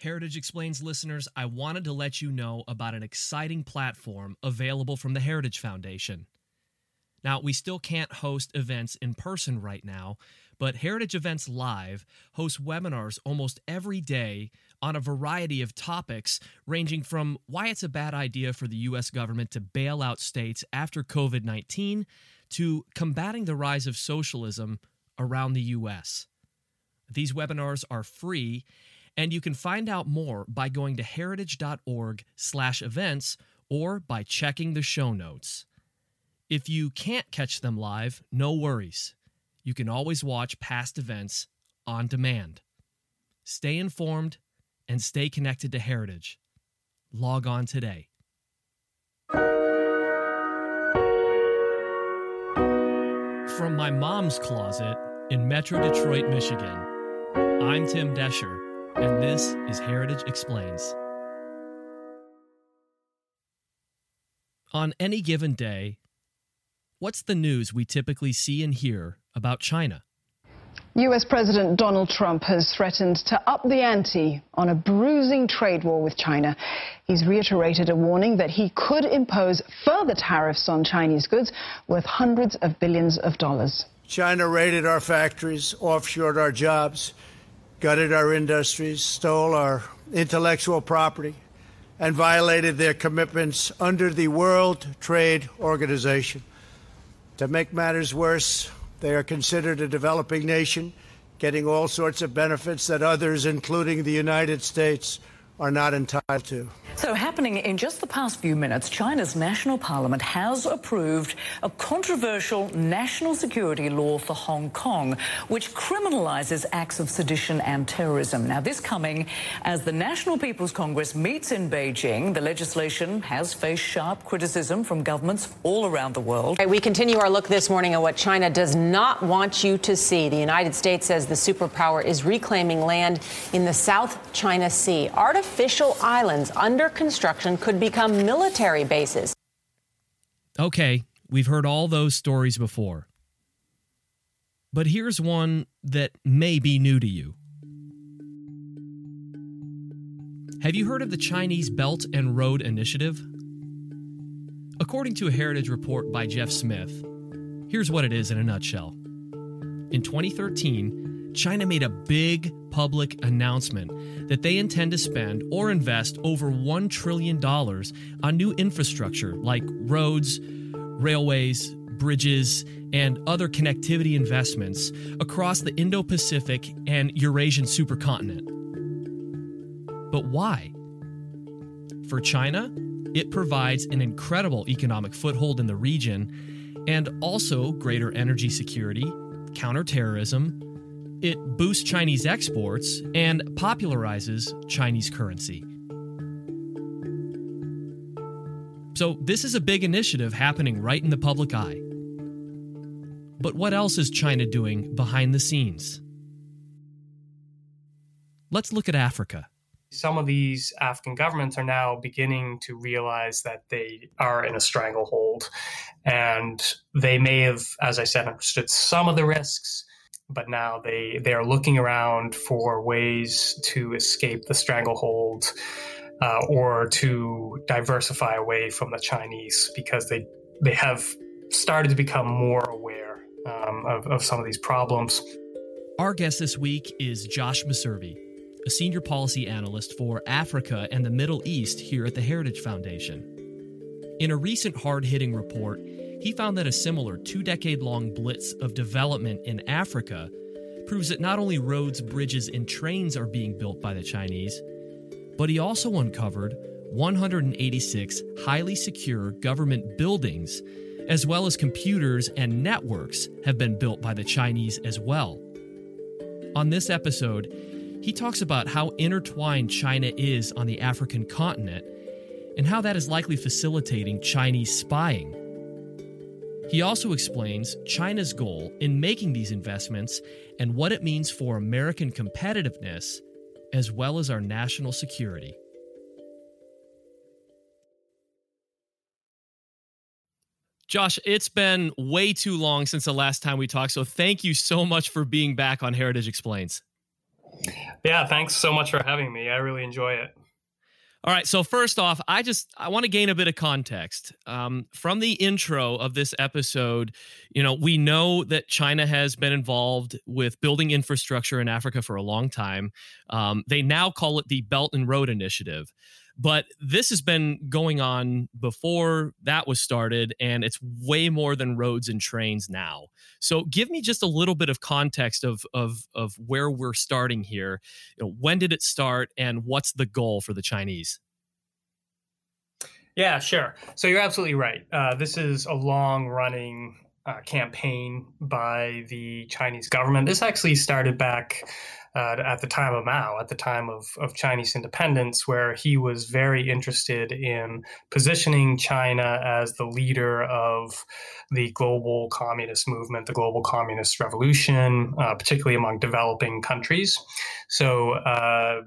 Heritage Explains listeners, I wanted to let you know about an exciting platform available from the Heritage Foundation. Now, we still can't host events in person right now, but Heritage Events Live hosts webinars almost every day on a variety of topics, ranging from why it's a bad idea for the U.S. government to bail out states after COVID 19 to combating the rise of socialism around the U.S. These webinars are free and you can find out more by going to heritage.org/events or by checking the show notes. If you can't catch them live, no worries. You can always watch past events on demand. Stay informed and stay connected to Heritage. Log on today. From my mom's closet in Metro Detroit, Michigan, I'm Tim Doescher and this is Heritage Explains. On any given day, what's the news we typically see and hear about China? U.S. President Donald Trump has threatened to up the ante on a bruising trade war with China. He's reiterated a warning that he could impose further tariffs on Chinese goods worth hundreds of billions of dollars. China raided our factories, offshored our jobs, gutted our industries, stole our intellectual property, and violated their commitments under the World Trade Organization. To make matters worse, they are considered a developing nation, getting all sorts of benefits that others, including the United States, are not entitled to. So, happening in just the past few minutes, China's national parliament has approved a controversial national security law for Hong Kong, which criminalizes acts of sedition and terrorism. Now, this coming as the National People's Congress meets in Beijing. The legislation has faced sharp criticism from governments all around the world. We continue our look this morning at what China does not want you to see. The United States says the superpower is reclaiming land in the South China Sea. Artificial islands under construction could become military bases. Okay, we've heard all those stories before. But here's one that may be new to you. Have you heard of the Chinese Belt and Road Initiative? According to a Heritage report by Jeff Smith, here's what it is in a nutshell. In 2013, China made a big public announcement that they intend to spend or invest over $1 trillion on new infrastructure like roads, railways, bridges, and other connectivity investments across the Indo Pacific and Eurasian supercontinent. But why? For China, it provides an incredible economic foothold in the region and also greater energy security, counterterrorism, it boosts Chinese exports and popularizes Chinese currency. So, this is a big initiative happening right in the public eye. But what else is China doing behind the scenes? Let's look at Africa. Some of these African governments are now beginning to realize that they are in a stranglehold. And they may have, as I said, understood some of the risks, but now they they are looking around for ways to escape the stranglehold uh, or to diversify away from the Chinese because they they have started to become more aware um, of, of some of these problems. Our guest this week is Josh Meservey, a senior policy analyst for Africa and the Middle East here at the Heritage Foundation. In a recent hard hitting report, he found that a similar two decade long blitz of development in Africa proves that not only roads, bridges, and trains are being built by the Chinese, but he also uncovered 186 highly secure government buildings, as well as computers and networks, have been built by the Chinese as well. On this episode, he talks about how intertwined China is on the African continent and how that is likely facilitating Chinese spying. He also explains China's goal in making these investments and what it means for American competitiveness as well as our national security. Josh, it's been way too long since the last time we talked, so thank you so much for being back on Heritage Explains. Yeah, thanks so much for having me. I really enjoy it. All right. So first off, I just I want to gain a bit of context um, from the intro of this episode. You know, we know that China has been involved with building infrastructure in Africa for a long time. Um, they now call it the Belt and Road Initiative. But this has been going on before that was started, and it's way more than roads and trains now. So, give me just a little bit of context of of of where we're starting here. You know, when did it start, and what's the goal for the Chinese? Yeah, sure. So you're absolutely right. Uh, this is a long running uh, campaign by the Chinese government. This actually started back uh, at the time of Mao, at the time of, of Chinese independence, where he was very interested in positioning China as the leader of the global communist movement, the global communist revolution, uh, particularly among developing countries. So, uh,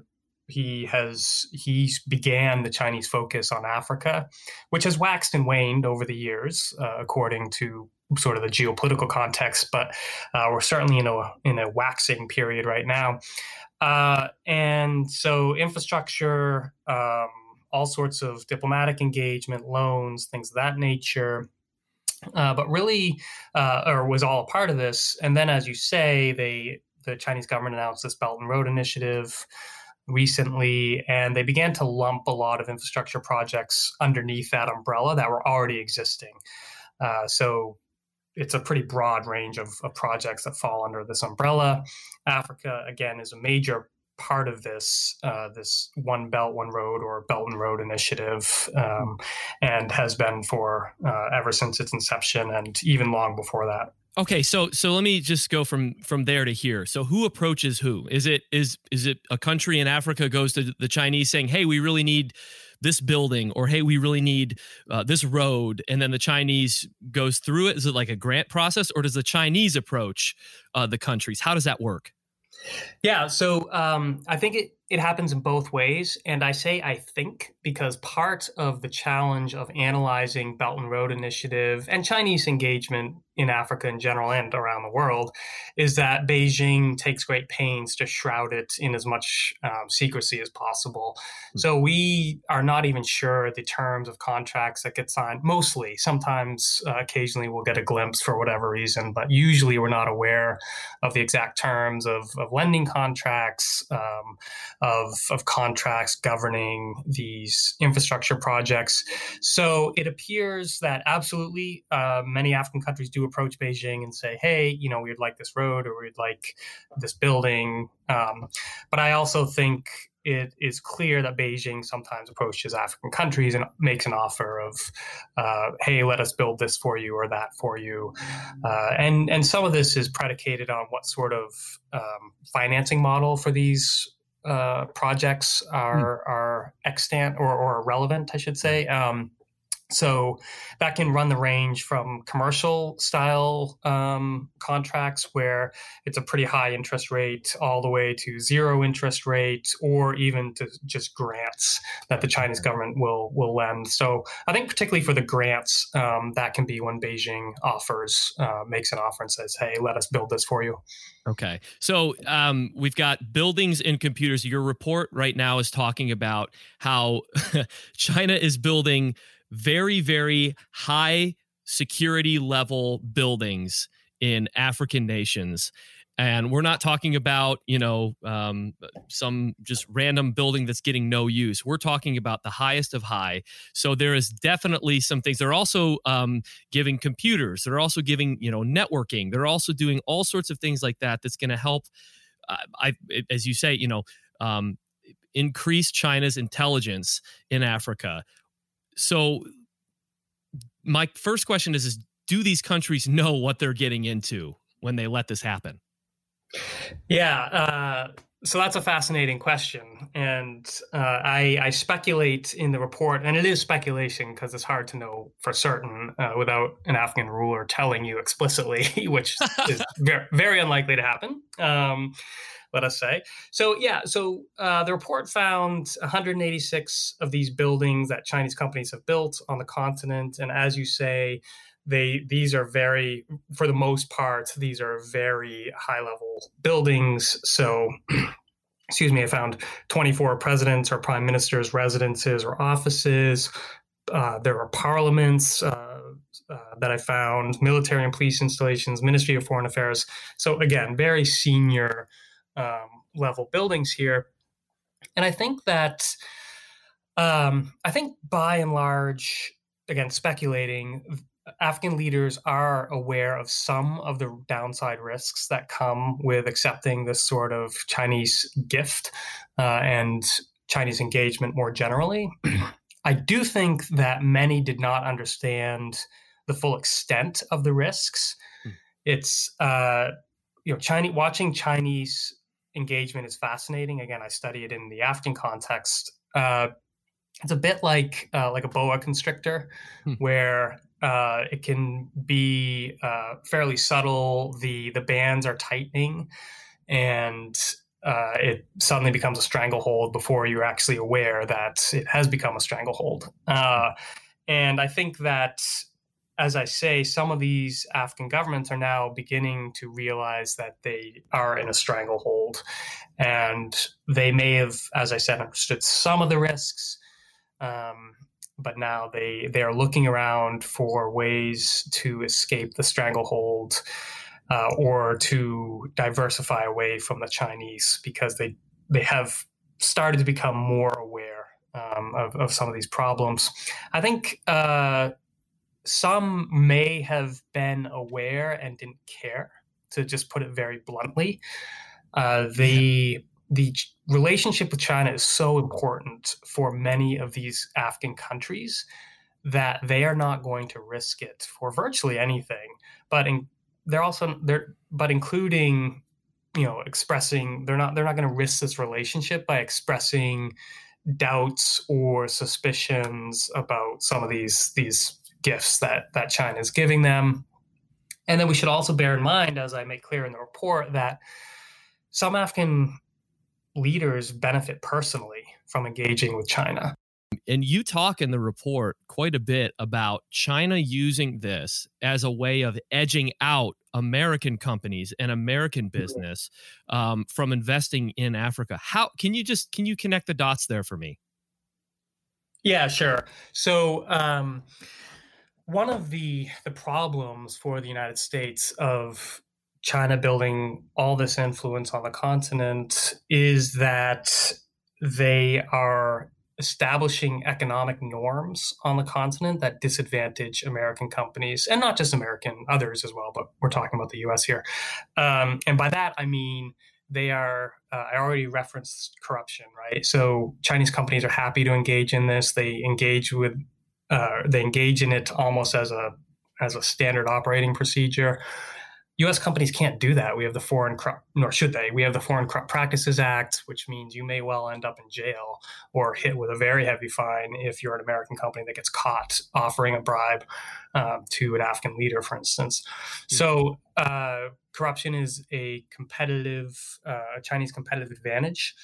he has he began the Chinese focus on Africa, which has waxed and waned over the years, uh, according to sort of the geopolitical context, but uh, we're certainly in a in a waxing period right now. Uh, and so infrastructure, um, all sorts of diplomatic engagement, loans, things of that nature. Uh, but really, uh, or was all a part of this. And then, as you say, they the Chinese government announced this Belt and Road Initiative recently, and they began to lump a lot of infrastructure projects underneath that umbrella that were already existing. Uh, so it's a pretty broad range of, of projects that fall under this umbrella. Africa, again, is a major part of this uh, this one belt one road or belt and road initiative um, and has been for uh, ever since its inception and even long before that. Okay so so let me just go from from there to here. So who approaches who? Is it is is it a country in africa goes to the chinese saying hey we really need this building or hey we really need uh, this road and then the chinese goes through it is it like a grant process or does the chinese approach uh, the countries how does that work yeah so um, i think it it happens in both ways. And I say I think because part of the challenge of analyzing Belt and Road Initiative and Chinese engagement in Africa in general and around the world is that Beijing takes great pains to shroud it in as much um, secrecy as possible. Hmm. So we are not even sure the terms of contracts that get signed. Mostly, sometimes, uh, occasionally, we'll get a glimpse for whatever reason, but usually we're not aware of the exact terms of, of lending contracts. Um, of, of contracts governing these infrastructure projects. So it appears that absolutely uh, many African countries do approach Beijing and say, hey, you know, we'd like this road or we'd like this building. Um, but I also think it is clear that Beijing sometimes approaches African countries and makes an offer of, uh, "Hey, let us build this for you or that for you," uh, and and some of this is predicated on what sort of um, financing model for these uh, projects are mm. are extant or, or relevant, I should say. Um, so that can run the range from commercial style um, contracts where it's a pretty high interest rate all the way to zero interest rate or even to just grants that the Chinese government will will lend. So I think particularly for the grants, um, that can be when Beijing offers uh, makes an offer and says, "Hey, let us build this for you." Okay. So um, we've got buildings and computers. Your report right now is talking about how China is building very, very high security level buildings in African nations. And we're not talking about, you know, um, some just random building that's getting no use. We're talking about the highest of high. So there is definitely some things. They're also um, giving computers. They're also giving, you know, networking. They're also doing all sorts of things like that. That's going to help. Uh, I, as you say, you know, um, increase China's intelligence in Africa so my first question is, is do these countries know what they're getting into when they let this happen? Yeah, uh, so that's a fascinating question, and uh, I, I, speculate in the report, and it is speculation because it's hard to know for certain uh, without an African ruler telling you explicitly, which is very, very unlikely to happen. Um, let us say. So yeah, so uh, the report found 186 of these buildings that Chinese companies have built on the continent, and as you say, they these are very, for the most part, these are very high level buildings. So. excuse me, I found 24 presidents or prime ministers' residences or offices. Uh, there are parliaments uh, uh, that I found, military and police installations, Ministry of Foreign Affairs. So, again, very senior um, level buildings here. And I think that, um, I think by and large, again, speculating, African leaders are aware of some of the downside risks that come with accepting this sort of Chinese gift uh, and Chinese engagement more generally. I do think that many did not understand the full extent of the risks. Mm. It's uh, you know, Chinese watching Chinese engagement is fascinating. Again, I study it in the African context. Uh, it's a bit like uh, like a boa constrictor, hmm. where uh, it can be uh, fairly subtle. The the bands are tightening, and uh, it suddenly becomes a stranglehold before you're actually aware that it has become a stranglehold. Uh, and I think that, as I say, some of these African governments are now beginning to realize that they are in a stranglehold, and they may have, as I said, understood some of the risks. Um, but now they they are looking around for ways to escape the stranglehold uh, or to diversify away from the Chinese because they they have started to become more aware um, of, of some of these problems. I think uh, some may have been aware and didn't care, to just put it very bluntly. Uh, the the relationship with China is so important for many of these African countries that they are not going to risk it for virtually anything. But in, they're also they're but including you know expressing they're not they're not going to risk this relationship by expressing doubts or suspicions about some of these these gifts that that China is giving them. And then we should also bear in mind, as I make clear in the report, that some African leaders benefit personally from engaging with China. And you talk in the report quite a bit about China using this as a way of edging out American companies and American mm-hmm. business um, from investing in Africa. How can you just can you connect the dots there for me? Yeah, sure. So um, one of the the problems for the United States of China building all this influence on the continent is that they are establishing economic norms on the continent that disadvantage American companies and not just American, others as well, but we're talking about the US here. Um, and by that, I mean, they are, uh, I already referenced corruption, right? So Chinese companies are happy to engage in this. They engage with, uh, they engage in it almost as a, as a standard operating procedure. U.S. companies can't do that. We have the Foreign Crop, nor should they. We have the Foreign Corrupt Practices Act, which means you may well end up in jail or hit with a very heavy fine if you're an American company that gets caught offering a bribe um, to an African leader, for instance. Mm-hmm. So uh, corruption is a competitive, uh, Chinese competitive advantage,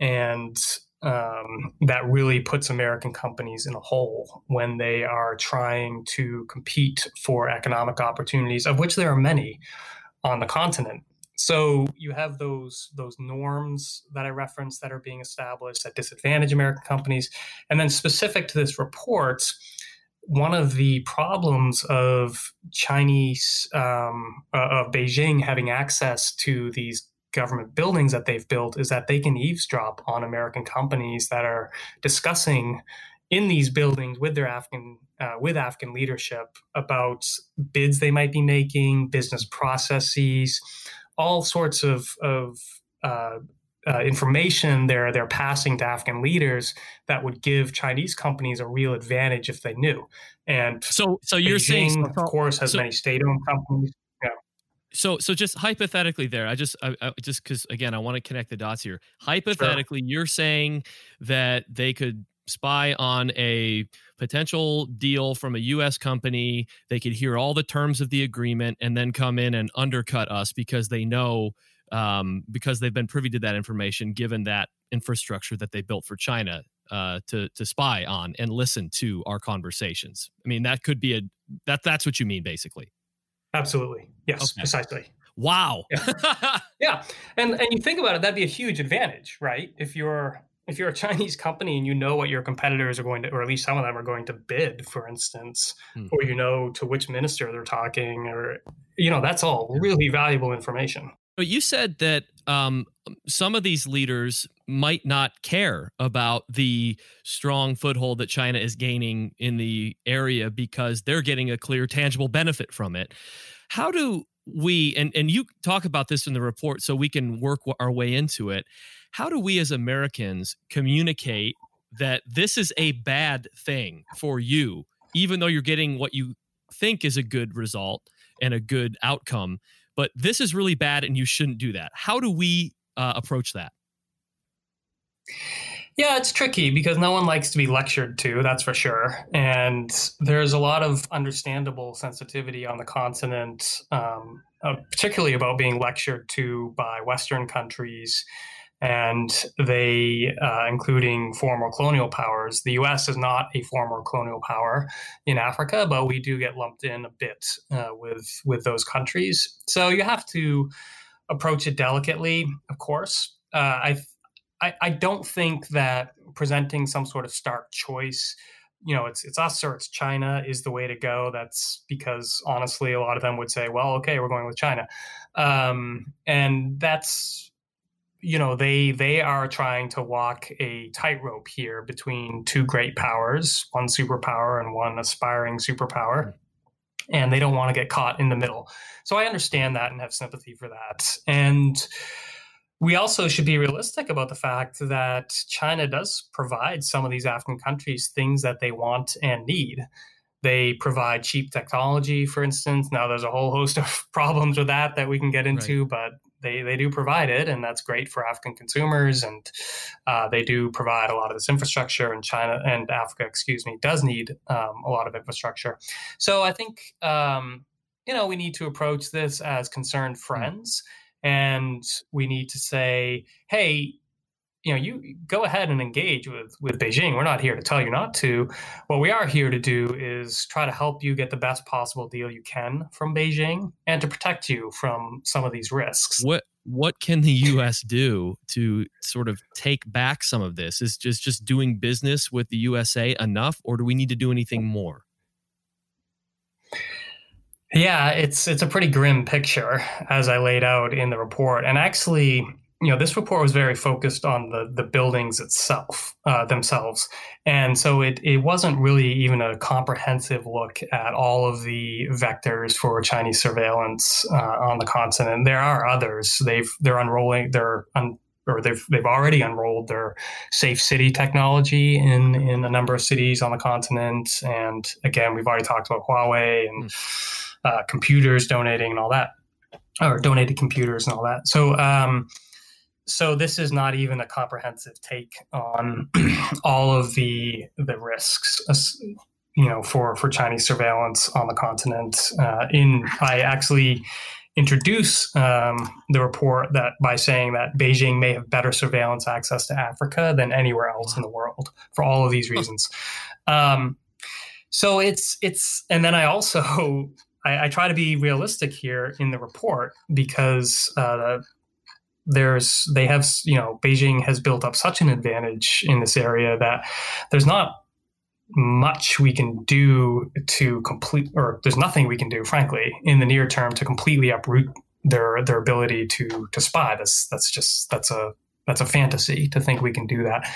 and um, that really puts American companies in a hole when they are trying to compete for economic opportunities, of which there are many on the continent. So you have those those norms that I referenced that are being established that disadvantage American companies, and then specific to this report, one of the problems of Chinese um, uh, of Beijing having access to these government buildings that they've built is that they can eavesdrop on American companies that are discussing in these buildings with their African uh, with African leadership about bids they might be making, business processes, all sorts of of uh, uh, information they're they're passing to African leaders that would give Chinese companies a real advantage if they knew. And so, so you're Beijing, saying, of course, has so, many state-owned companies so so just hypothetically there i just I, I just because again i want to connect the dots here. Hypothetically sure. you're saying that they could spy on a potential deal from a us company they could hear all the terms of the agreement and then come in and undercut us because they know um, because they've been privy to that information given that infrastructure that they built for china uh, to to spy on and listen to our conversations. I mean that could be a that that's what you mean basically Absolutely. Yes, okay. precisely. Wow. yeah. yeah. And and you think about it, that'd be a huge advantage, right? If you're if you're a Chinese company and you know what your competitors are going to, or at least some of them are going to bid, for instance, hmm. or you know to which minister they're talking, or, you know, that's all really valuable information. But you said that um, some of these leaders might not care about the strong foothold that China is gaining in the area because they're getting a clear, tangible benefit from it. How do we, and, and you talk about this in the report so we can work our way into it how do we as Americans communicate that this is a bad thing for you, even though you're getting what you think is a good result and a good outcome, but this is really bad and you shouldn't do that? How do we uh, approach that? Yeah, it's tricky because no one likes to be lectured to, that's for sure. And there's a lot of understandable sensitivity on the continent, um, uh, particularly about being lectured to by Western countries and they, uh, including former colonial powers. The U.S. is not a former colonial power in Africa, but we do get lumped in a bit uh, with with those countries. So you have to approach it delicately, of course. Uh, I, I I don't think that presenting some sort of stark choice you know it's it's us or it's China is the way to go. That's because honestly, a lot of them would say, well, okay, we're going with China, um, and that's you know they they are trying to walk a tightrope here between two great powers one superpower and one aspiring superpower mm-hmm. and they don't want to get caught in the middle so i understand that and have sympathy for that and we also should be realistic about the fact that china does provide some of these african countries things that they want and need they provide cheap technology for instance now there's a whole host of problems with that that we can get into right. but they they do provide it, and that's great for African consumers. And uh, they do provide a lot of this infrastructure, and China and Africa, excuse me, does need um, a lot of infrastructure. So I think um, you know we need to approach this as concerned hmm. friends, and we need to say, hey, you know, you go ahead and engage with with Beijing. We're not here to tell you not to. What we are here to do is try to help you get the best possible deal you can from Beijing and to protect you from some of these risks. What what can the US do to sort of take back some of this? Is just just doing business with the USA enough or do we need to do anything more? Yeah, it's it's a pretty grim picture as I laid out in the report. And actually you know, this report was very focused on the the buildings itself uh, themselves, and so it it wasn't really even a comprehensive look at all of the vectors for Chinese surveillance uh, on the continent. There are others. They've they're unrolling. They're un, or they've they've already unrolled their safe city technology in in a number of cities on the continent. And again, we've already talked about Huawei and uh, computers donating and all that, or donated computers and all that. So. Um, so this is not even a comprehensive take on all of the the risks you know for for Chinese surveillance on the continent uh, in I actually introduce um, the report that by saying that Beijing may have better surveillance access to Africa than anywhere else in the world for all of these reasons. Um, so it's it's and then I also I, I, try to be realistic here in the report because uh, there's they have you know Beijing has built up such an advantage in this area that there's not much we can do to complete or there's nothing we can do frankly in the near term to completely uproot their their ability to to spy that's that's just that's a that's a fantasy to think we can do that.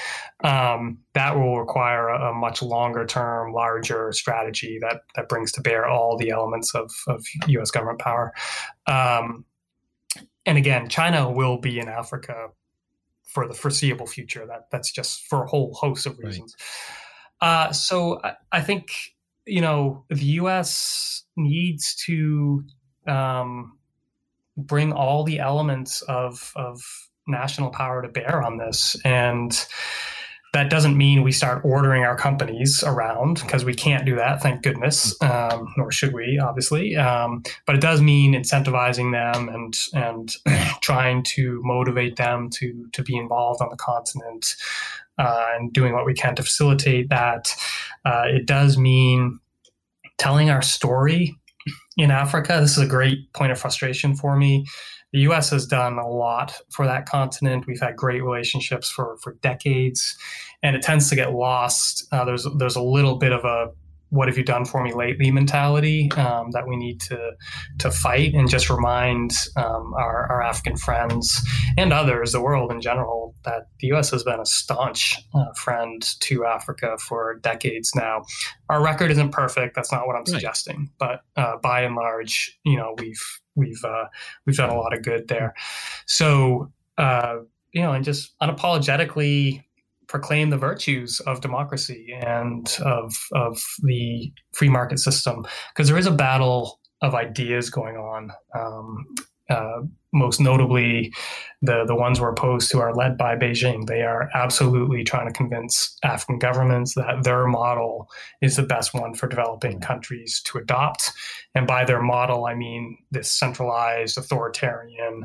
Um, that will require a, a, much longer term, larger strategy that that brings to bear all the elements of, of U.S. government power. Um, and again, China will be in Africa for the foreseeable future. That that's just for a whole host of reasons. Right. Uh, so I, I, think you know the U.S. needs to um, bring all the elements of of national power to bear on this and that doesn't mean we start ordering our companies around because we can't do that, thank goodness, um, nor should we, obviously. Um, but it does mean incentivizing them and and trying to motivate them to to be involved on the continent uh, and doing what we can to facilitate that. Uh, it does mean telling our story in Africa, this is a great point of frustration for me. The U.S. has done a lot for that continent. We've had great relationships for for decades, and it tends to get lost. Uh, there's there's a little bit of a what have you done for me lately mentality um, that we need to to fight and just remind um, our, our, African friends and others, the world in general, that the U.S. has been a staunch uh, friend to Africa for decades now. Our record isn't perfect. That's not what I'm right. suggesting, but uh, by and large, you know, we've we've uh, we've done a lot of good there. So uh, you know, and just unapologetically proclaim the virtues of democracy and of of the free market system because there is a battle of ideas going on. Um, uh, most notably, the the ones we're opposed to are led by Beijing. They are absolutely trying to convince African governments that their model is the best one for developing countries to adopt. And by their model, I mean this centralized, authoritarian,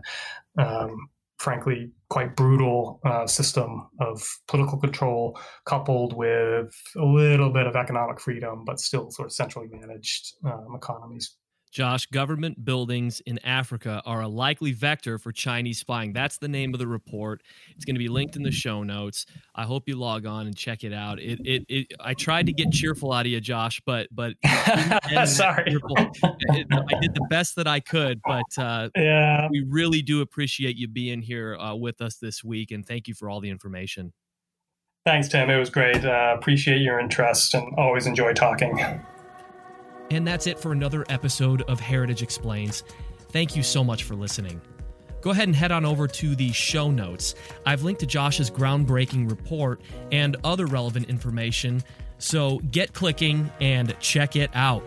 um, frankly quite brutal uh, system of political control coupled with a little bit of economic freedom but still sort of centrally managed um, economies Josh, government buildings in Africa are a likely vector for Chinese spying. That's the name of the report. It's going to be linked in the show notes. I hope you log on and check it out. It, it, it I tried to get cheerful out of you, Josh, but, but sorry, it, I did the best that I could. But uh, yeah, we really do appreciate you being here uh, with us this week, and thank you for all the information. Thanks, Tim. It was great. Uh, appreciate your interest, and always enjoy talking. And that's it for another episode of Heritage Explains. Thank you so much for listening. Go ahead and head on over to the show notes. I've linked to Josh's groundbreaking report and other relevant information, so get clicking and check it out.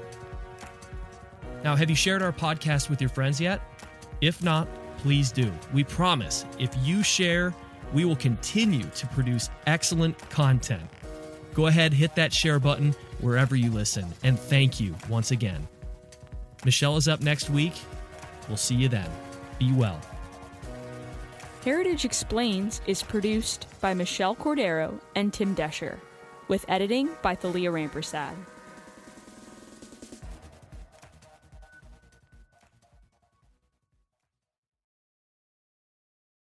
Now, have you shared our podcast with your friends yet? If not, please do. We promise if you share, we will continue to produce excellent content. Go ahead, hit that share button wherever you listen. And thank you once again. Michelle is up next week. We'll see you then. Be well. Heritage Explains is produced by Michelle Cordero and Tim Doescher, with editing by Thalia Rampersad.